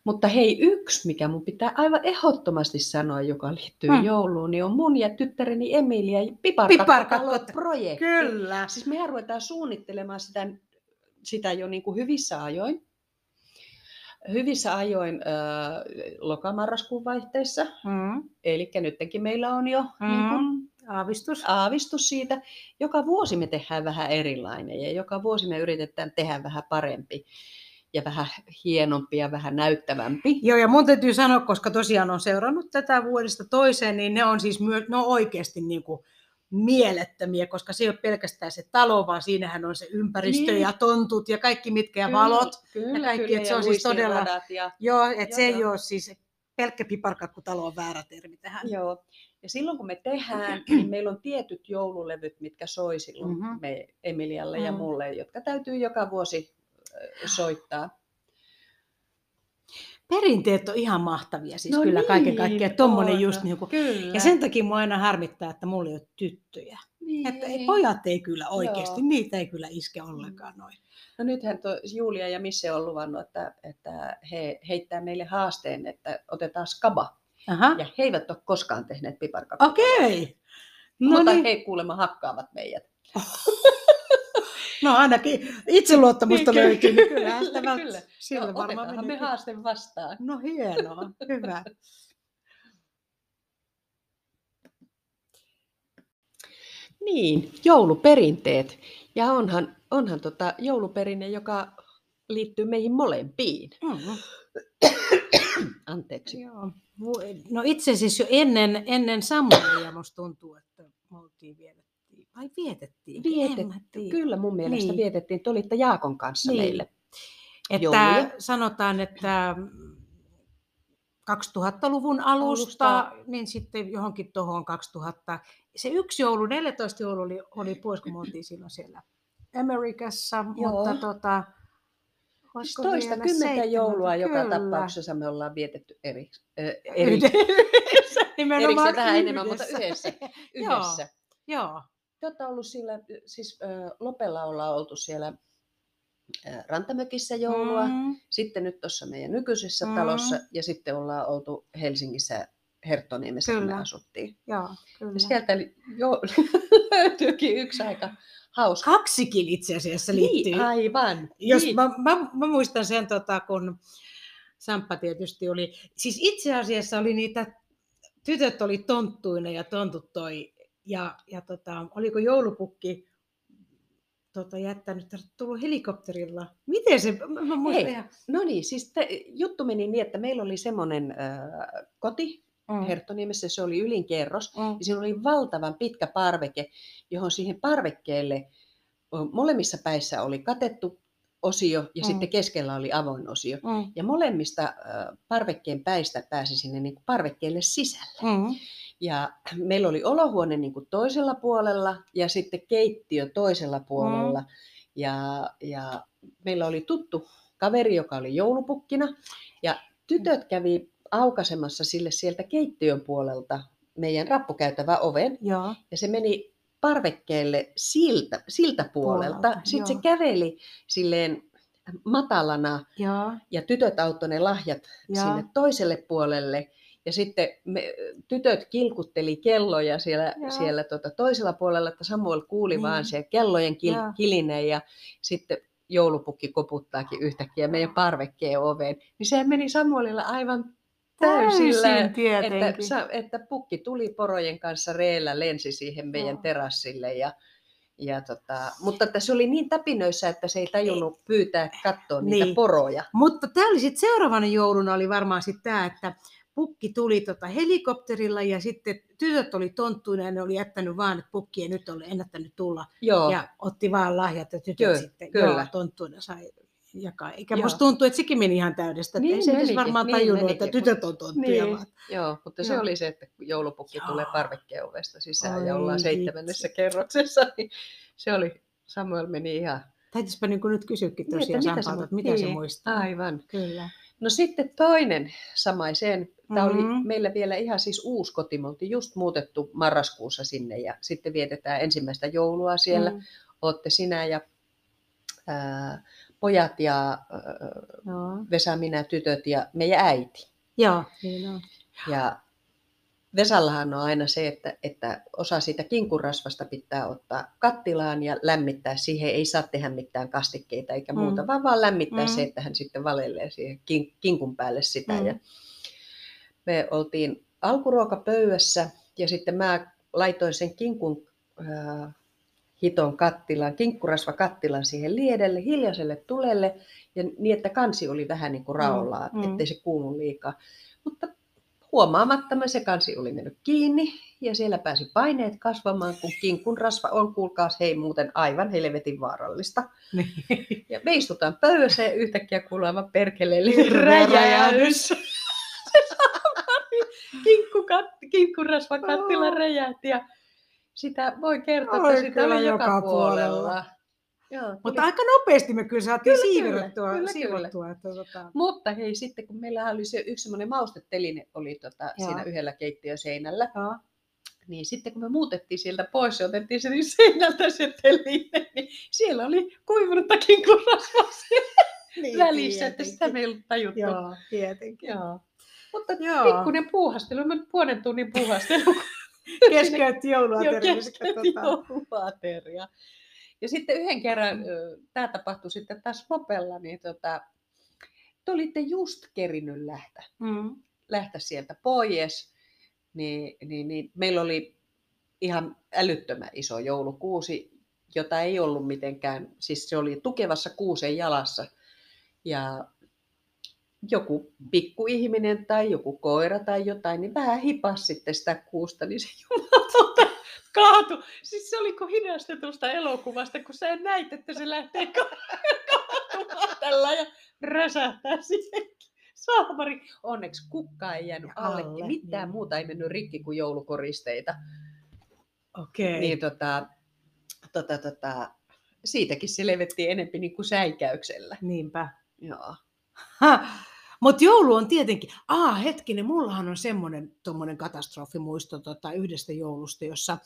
Mutta hei, yksi, mikä mun pitää aivan ehdottomasti sanoa, joka liittyy Mm. jouluun, niin on mun ja tyttäreni Emilia Piparkakkot. Piparkakkot-projekti. Kyllä. Siis mehän ruvetaan suunnittelemaan sitä, sitä jo niin kuin hyvissä ajoin. Hyvissä ajoin äh, lokamarraskuun vaihteessa. Mm. Eli nytkin meillä on jo mm. niin kuin. Aavistus. aavistus siitä. Joka vuosi me tehdään vähän erilainen ja joka vuosi me yritetään tehdä vähän parempi ja vähän hienompi ja vähän näyttävämpi. Joo, ja mun täytyy sanoa, koska tosiaan on seurannut tätä vuodesta toiseen, niin ne on siis myö, ne on oikeasti niin kuin mielettömiä, koska se ei ole pelkästään se talo, vaan siinähän on se ympäristö Niin. ja tontut ja kaikki mitkä ja valot. kyllä, kaikki, kyllä, että se ja on siis todella- Ja, Joo, että se Joo, ei joo. ole siis pelkkä piparkakkutalo on väärä termi tähän. joo. ja silloin kun me tehdään, niin meillä on tietyt joululevyt, mitkä soi silloin Mhm. mm-hmm. me Emilialle ja Mm. mulle, jotka täytyy joka vuosi soittaa. Perinteet on ihan mahtavia siis No kyllä kaiken niin kaikkiaan. Tommonen on. just niin kuin, Kyllä. ja sen takia mua aina harmittaa, että mulla ei ole tyttöjä. niin. Että ei, pojat ei kyllä oikeasti, Joo. niitä ei kyllä iske ollenkaan noin. No nythän tuo Julia ja Misse on luvannut, että, että he heittää meille haasteen, että otetaan skaba. Aha, Ja he eivät ole koskaan tehneet piparkakkuja. okei. No No Mutta niin. he kuulemma hakkaavat meidät. No ainakin itseluottamusta Niin, löytyy, niin kyllä, kyllähän sitä kyllä, kyllä. sillä Joo, varmaan me haaste vastaan. No hienoa, hyvä. Niin, jouluperinteet. Ja onhan, onhan tota jouluperinne, joka liittyy meihin molempiin. Mm. Anteeksi. Joo. No itse asiassa jo ennen, ennen Samuelia musta tuntuu, että me oltiin vietettiin. Vai vietettiin? Vietettiin. Kyllä mun mielestä Niin. vietettiin. Te olitte Jaakon kanssa Niin. meille. Että jouluja. sanotaan, että 2000-luvun alusta, Alusta. niin sitten johonkin tuohon 2000. Se yksi joulu, 14 joulu oli, oli pois, kun me oltiin silloin siellä Amerikassa, Joo. mutta tota, Siis toista kymmentä joulua joka Kyllä. tapauksessa me ollaan vietetty eri, äh, eri, Yhdessä. Nimenomaan erikseen vähän enemmän, mutta yhdessä. yhdessä. Joo. yhdessä. Joo. Te olette ollut siellä, siis äh, Lopella ollaan oltu siellä äh, Rantamökissä joulua, mm. Sitten nyt tuossa meidän nykyisessä Mm. talossa ja sitten ollaan oltu Helsingissä Herttoniemessä, kun me Kyllä. asuttiin. joo, kyllä. Ja sieltä jo, löytyykin yksi aika hauska. Kaksikin itse asiassa liittyy. Niin, aivan. Jos niin. mä, mä, mä, muistan sen, tota, kun Samppa tietysti oli, siis itse asiassa oli niitä, tytöt oli tonttuina ja tontut toi, ja, ja tota, oliko joulupukki tota, jättänyt, tullut helikopterilla. Miten se, mä, mä muistan Hei, ihan. No niin, siis te, juttu meni niin, että meillä oli semmoinen äh, koti Mm, Herttoniemessä, se oli ylinkerros. mm, Ja siinä oli valtavan pitkä parveke, johon siihen parvekkeelle molemmissa päissä oli katettu osio ja Mm. sitten keskellä oli avoin osio. mm, Ja molemmista parvekkeen päistä pääsi sinne niin kuin parvekkeelle sisälle. mm, Ja meillä oli olohuone niin kuin toisella puolella ja sitten keittiö toisella puolella. Ja, ja meillä oli tuttu kaveri, joka oli joulupukkina. Ja tytöt kävi aukasemassa sille sieltä keittiön puolelta meidän rappukäytävä oven. joo, Ja se meni parvekkeelle siltä, siltä puolelta. Puolelta, Sitten se joo. käveli silleen matalana joo, ja tytöt auttoi ne lahjat Joo. sinne toiselle puolelle. Ja sitten me, tytöt kilkutteli kelloja siellä, Joo. siellä tota toisella puolella, että Samuel kuuli Niin. vaan se kellojen kil, Joo. kilinen ja sitten joulupukki koputtaakin yhtäkkiä meidän parvekkeen oveen. Niin se meni Samuelilla aivan täysillä, Täysin tietenkin. että, että pukki tuli porojen kanssa reellä, lensi siihen meidän Joo. terassille ja ja tota, mutta että se oli niin täpinöissä, että se ei tajunnut pyytää katsoa niitä Niin. poroja. Mutta tämä oli sitten seuraavana jouluna oli varmaan sitten tämä, että pukki tuli tota helikopterilla ja sitten tytöt oli tonttuina ja ne oli jättänyt vaan, että pukki ei nyt ole ennättänyt tulla. Joo, Ja otti vaan lahjat ja tytöt Kyllä, sitten kyllä. Joo, tonttuina sai jakaa. Eikä Joo. musta tuntuu, että sekin meni ihan täydestä. Että Niin ei se edes varmaan niin tajunnut, että menikin, tytöt on tonttuja. niin, Vaan. joo, mutta se Joo. oli se, että joulupukki Joo. tulee parvekkeen ovesta sisään ja Oi ollaan seitsemännessä kerroksessa, niin se oli, Samuel meni ihan... Täytyispä niin nyt kysyäkin Niin, tosiaan että mitä Sampalta, se että mu- mitä se niin, muistaa. Aivan. Kyllä. No sitten toinen samaiseen. Tämä oli Mhm. meillä vielä ihan siis uusi koti. Me oltiin just muutettu marraskuussa sinne ja sitten vietetään ensimmäistä joulua siellä. Mm. Olette sinä ja ää, pojat ja ää, Joo. Vesa, minä, tytöt ja meidän äiti. Joo, niin on. Ja Vesallahan on aina se, että, että osa siitä kinkurasvasta pitää ottaa kattilaan ja lämmittää. Siihen ei saa tehdä mitään kastikkeita eikä Mm. muuta, vaan vaan lämmittää Mm. se, että hän sitten valelee siihen kin- kinkun päälle sitä. Mm. Ja me oltiin alkuruokapöydässä ja sitten mä laitoin sen kinkun äh, hiton kattilan, kinkurasvakattilan siihen liedelle, hiljaiselle tulelle ja niin, että kansi oli vähän niin kuin Mm, mm. ettei se kuulu liikaa. Mutta huomaamatta se kansi oli mennyt kiinni ja siellä pääsi paineet kasvamaan, kun kinkun rasva on, kuulkaas, hei muuten aivan helvetin vaarallista. Niin. Ja me istutaan pöydässä ja yhtäkkiä aivan perkeleellinen Hirveä räjähdys. Kinkkukat- Kinkkurasvakattila räjähti ja sitä voi kertoa, Oi, että sitä kyllä oli joka, joka puolella. puolella. Joo, Mutta aika nopeasti me kyllä saatiin Kyllä, kyllä, siiverrettua. kyllä, siivottua, että tota, Mutta hei, sitten kun meillä oli se yksi semmoinen mausteteline oli tota, siinä yhdellä keittiöseinällä, joo. niin sitten kun me muutettiin sieltä pois ja otettiin se niin seinältä se teline, niin siellä oli kuivunutta kinkurasvaa siellä Niin, välissä, että sitä tietenkin. me ei ollut tajuttu. Joo, tietenkin. Joo. Mutta Joo. pikkuinen puuhastelu, mä puolen tunnin puuhastelu. Keskeytti jouluateria. Ja sitten yhden kerran, tämä tapahtui sitten taas Nopella, niin tota, te olitte just kerinyt lähtä, Mm. lähtä sieltä pois, niin, niin, niin meillä oli ihan älyttömän iso joulukuusi, jota ei ollut mitenkään, siis se oli tukevassa kuusen jalassa. Ja joku pikkuihminen tai joku koira tai jotain, niin vähän hipas sitten sitä kuusta, niin se jumalauta kaatu. Siis se oli kuin hidastetusta elokuvasta, kun sä näit, että se lähtee ka- kaatumaan tällä ja räsähtää siihen saamari. Onneksi kukka ei jäänyt alle, Alle, mitään niin. muuta ei mennyt rikki kuin joulukoristeita. Okei. Okay. Niin tota, tota, tota, siitäkin se levettiin enempi niin kuin säikäyksellä. Niinpä. Joo. Mutta joulu on tietenkin, aa hetkinen, mullahan on semmoinen tuommoinen katastrofimuisto tota, yhdestä joulusta, jossa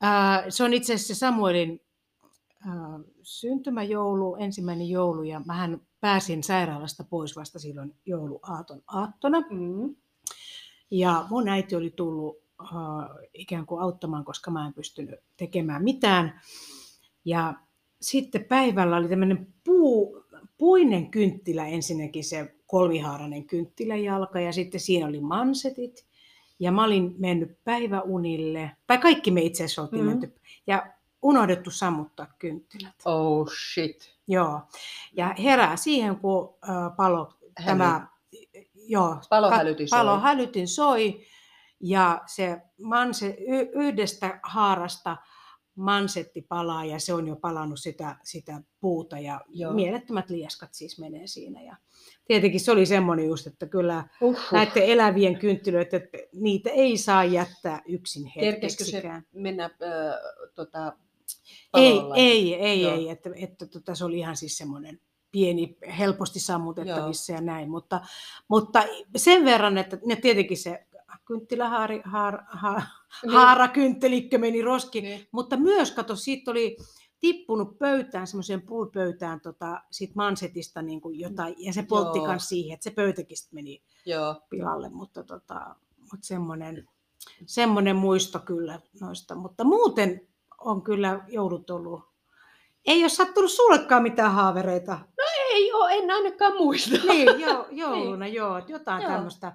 ää, se on itse asiassa Samuelin ää, syntymäjoulu, ensimmäinen joulu, ja mähän pääsin sairaalasta pois vasta silloin jouluaaton aattona. Mm. Ja mun äiti oli tullut äh, ikään kuin auttamaan, koska mä en pystynyt tekemään mitään. Ja sitten päivällä oli tämmöinen puu, puinen kynttilä, ensinnäkin se kolmihaarainen kynttiläjalka, ja sitten siinä oli mansetit. Ja mä olin mennyt päiväunille, tai kaikki me itse asiassa oltiin Mm. menty, ja unohdettu sammuttaa kynttilät. Oh shit. Joo. Ja herää siihen, kun äh, palo, tämä, joo, Palohälytin soi. palohälytin soi ja se manse, y- yhdestä haarasta mansetti palaa ja se on jo palannut sitä, sitä puuta ja Joo. joo. mielettömät lieskat siis menee siinä. Ja tietenkin se oli semmoinen just, että kyllä Uhuh. näiden elävien kynttilöitä, että niitä ei saa jättää yksin Kerkesikö se hetkeksikään. mennä äh, tota, Ei, palolla? ei, ei, Joo. ei, että, että tota, se oli ihan siis semmoinen pieni, helposti sammutettavissa ja näin, mutta, mutta sen verran, että ne tietenkin se kynttilähaari, haar, ha, Niin. haarakynttelikö meni roskiin, Niin. mutta myös, kato, siitä oli tippunut pöytään, semmoiseen puupöytään tota, sit mansetista niin kuin jotain, ja se poltti Joo. myös siihen, että se pöytäkin meni Joo. pilalle, mutta, tota, mutta semmoinen, semmoinen muisto kyllä noista. Mutta muuten on kyllä joudut ollut. Ei ole sattunut sullekaan mitään haavereita. Ei ole, en ainakaan muista. Niin, jo, jouluna joo, että jotain Joo. tämmöistä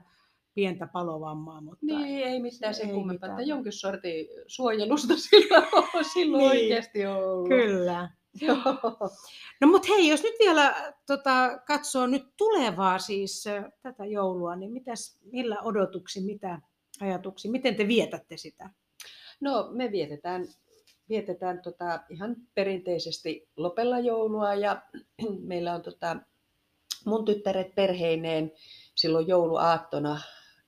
pientä palovammaa, mutta Niin, ei mitään sen ei kummempaa, että jonkin sortin suojelusta silloin, on- silloin Niin. oikeasti ollut. kyllä. Joo. No mutta hei, jos nyt vielä tota, katsoo nyt tulevaa siis tätä joulua, niin mitäs, millä odotuksin, mitä ajatuksia, miten te vietätte sitä? No me vietetään, vietetään tota ihan perinteisesti Lopella joulua ja meillä on tota mun tyttäret perheineen silloin jouluaattona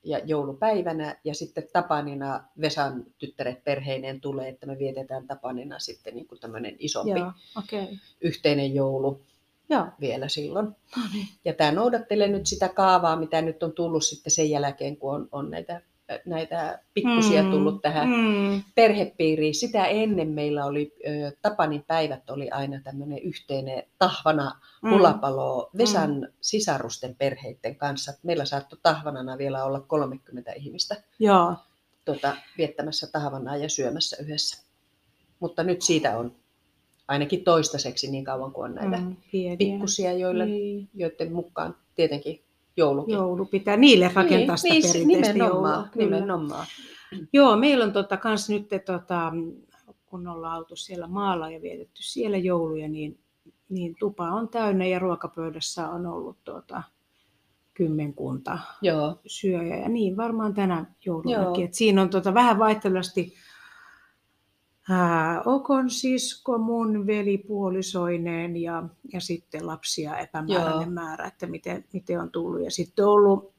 ja joulupäivänä ja sitten Tapanina Vesan tyttäret perheineen tulee, että me vietetään Tapanina sitten niin kuin tämmöinen isompi Joo. Okay. yhteinen joulu Joo. vielä silloin. No niin. Ja tämä noudattelee nyt sitä kaavaa, mitä nyt on tullut sitten sen jälkeen, kun on, on näitä, näitä pikkusia Mm, tullut tähän Mm, perhepiiriin. Sitä ennen meillä oli, ö, Tapanin päivät oli aina tämmöinen yhteinen tahvana mm. hulapalo Vesan sisarusten perheiden kanssa. Meillä saattoi tahvanana vielä olla 30 ihmistä Joo. tuota, viettämässä tahvanaa ja syömässä yhdessä. Mutta nyt siitä on ainakin toistaiseksi niin kauan kuin on näitä Mm, pieniä. pikkusia, joille, Niin. joiden mukaan tietenkin joulukin. Joulu pitää niille rakentaa sitä niin, perinteistä nimenomaan, joulua. Kyllä. nimenomaan. Joo, meillä on tota, kans nyt, tota, kun ollaan oltu siellä maalla ja vietetty siellä jouluja, niin, niin tupa on täynnä ja ruokapöydässä on ollut tota, kymmenkunta Joo, syöjä. Ja niin varmaan tänä joulunakin. Joo. Et siinä on tota, vähän vaihtelevasti ää, Okon sisko, mun veli puolisoineen ja, ja sitten lapsia epämääräinen Joo. määrä, että miten, miten on tullut. Ja sitten on ollut,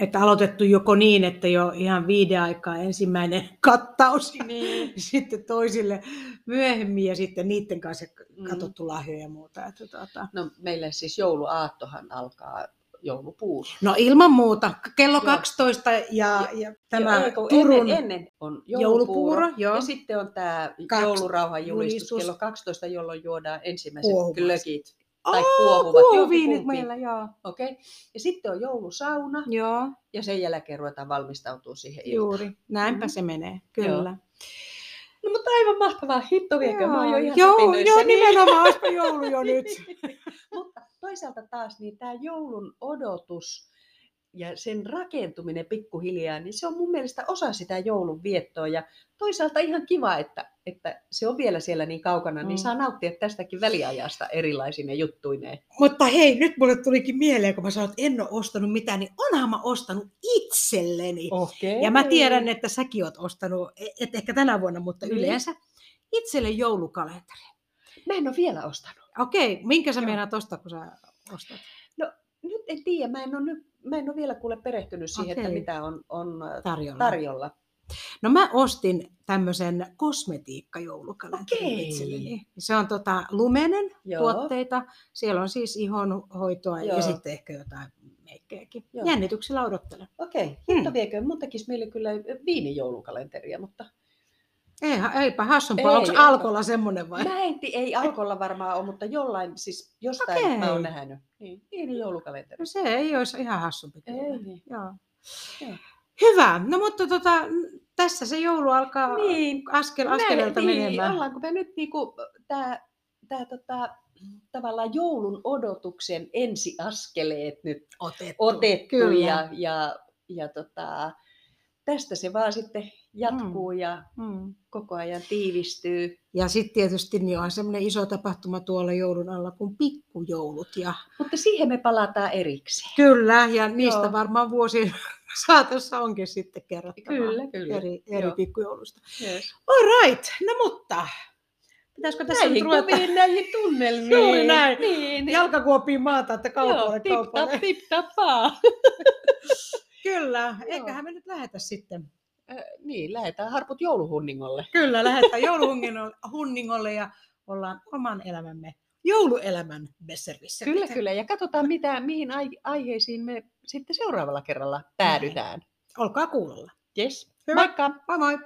että aloitettu joko niin, että jo ihan viiden aikaa ensimmäinen kattaus niin. sitten toisille myöhemmin ja sitten niiden kanssa Mm. katsottu lahjoja ja muuta. Että, tota. No meillä siis jouluaattohan alkaa joulupuulla. No ilman muuta, kello Joo. 12 ja, ja tämä Ei, kun Turun ennen, ennen on joulupuuro, joulupuuro, joo. ja sitten on tämä Kaks- joulurauhan julistus julistus. kello 12, jolloin juodaan ensimmäiset Kuohuvat. glögit. Tai Aa, kuohuvat, kuohuviinit meillä, joo. Okei. Ja sitten on joulusauna Joo, ja sen jälkeen ruvetaan valmistautumaan siihen iltaan. juuri. Näinpä Mhm. se menee, kyllä. No mutta aivan mahtavaa, hitto viekö, mä oon jo ihan joo, joo, niin. nimenomaan, olisiko joulu jo nyt. Mutta toisaalta taas niin tämä joulun odotus ja sen rakentuminen pikkuhiljaa, niin se on mun mielestä osa sitä joulun viettoa. Ja toisaalta ihan kiva, että, että se on vielä siellä niin kaukana, mm. niin Mm. saa nauttia tästäkin väliajasta erilaisine juttuineen. Mutta hei, nyt mulle tulikin mieleen, kun mä sanoin, että en ole ostanut mitään, niin onhan mä ostanut itselleni. Okay. Ja mä tiedän, että säkin oot ostanut, et ehkä tänä vuonna, mutta Niin. yleensä itselle joulukalenteri. Mä en ole vielä ostanut. Okei, minkä sä meinaat ostaa, kun sä ostat? Nyt en tiedä, mä en ole, nyt, mä en ole vielä kuule perehtynyt siihen, okay. että Okei. mitä on, on Tarjolla. tarjolla. No mä ostin tämmöisen kosmetiikkajoulukalenterin Okei. itselleni. Se on tota lumenen Joo. tuotteita. Siellä on siis ihonhoitoa Joo. ja sitten ehkä jotain meikkejäkin. Joo. Jännityksellä odottelen. Okei, Hmm. hitto viekö, mun tekisi meille kyllä viinijoulukalenteria, mutta Eihän, eipä hassumpaa. Ei Onko ole. Alkolla semmoinen vai? Mä en, ei alkolla varmaan ole, mutta jollain, siis jostain Okei. mä oon nähnyt. Niin, viinijoulukalenteri. No se ei olisi ihan hassumpi. Ei niin. Joo. Joo. Hyvä. No mutta tota, tässä se joulu alkaa Niin, askel, askeleelta Näin, menemään. Niin, ollaanko me nyt niinku, tää, tää tota, tavallaan joulun odotuksen ensiaskeleet nyt Otettu. otettu Kyllä. ja, ja, ja tota, tästä se vaan sitten jatkuu mm. ja Mm. koko ajan tiivistyy. Ja sitten tietysti niin on semmoinen iso tapahtuma tuolla joulun alla kuin pikkujoulut. Ja Mutta siihen me palataan erikseen. kyllä, ja niistä Joo. varmaan vuosien saatossa onkin sitten kerrottavaa Kyllä, kyllä. eri, eri Joo. pikkujoulusta. Yes. All right, no mutta pitäisikö tässä nyt Näihin ruveta kuviin, näihin tunnelmiin. Juuri näin. Niin. jalkakuoppiin maata, että kaupalle, Joo, kaupalle. tip-tap, tip-tapaa. Kyllä, Joo. eiköhän me nyt lähetä sitten. Äh, niin, lähdetään harput jouluhunningolle. Kyllä, lähdetään jouluhunningolle ja ollaan oman elämämme, jouluelämän besservissä. Kyllä, kyllä. Ja katsotaan, mitä, mihin ai- aiheisiin me sitten seuraavalla kerralla päädytään. Olkaa kuulolla. Yes. Hyvä. Moikka! Moi moi!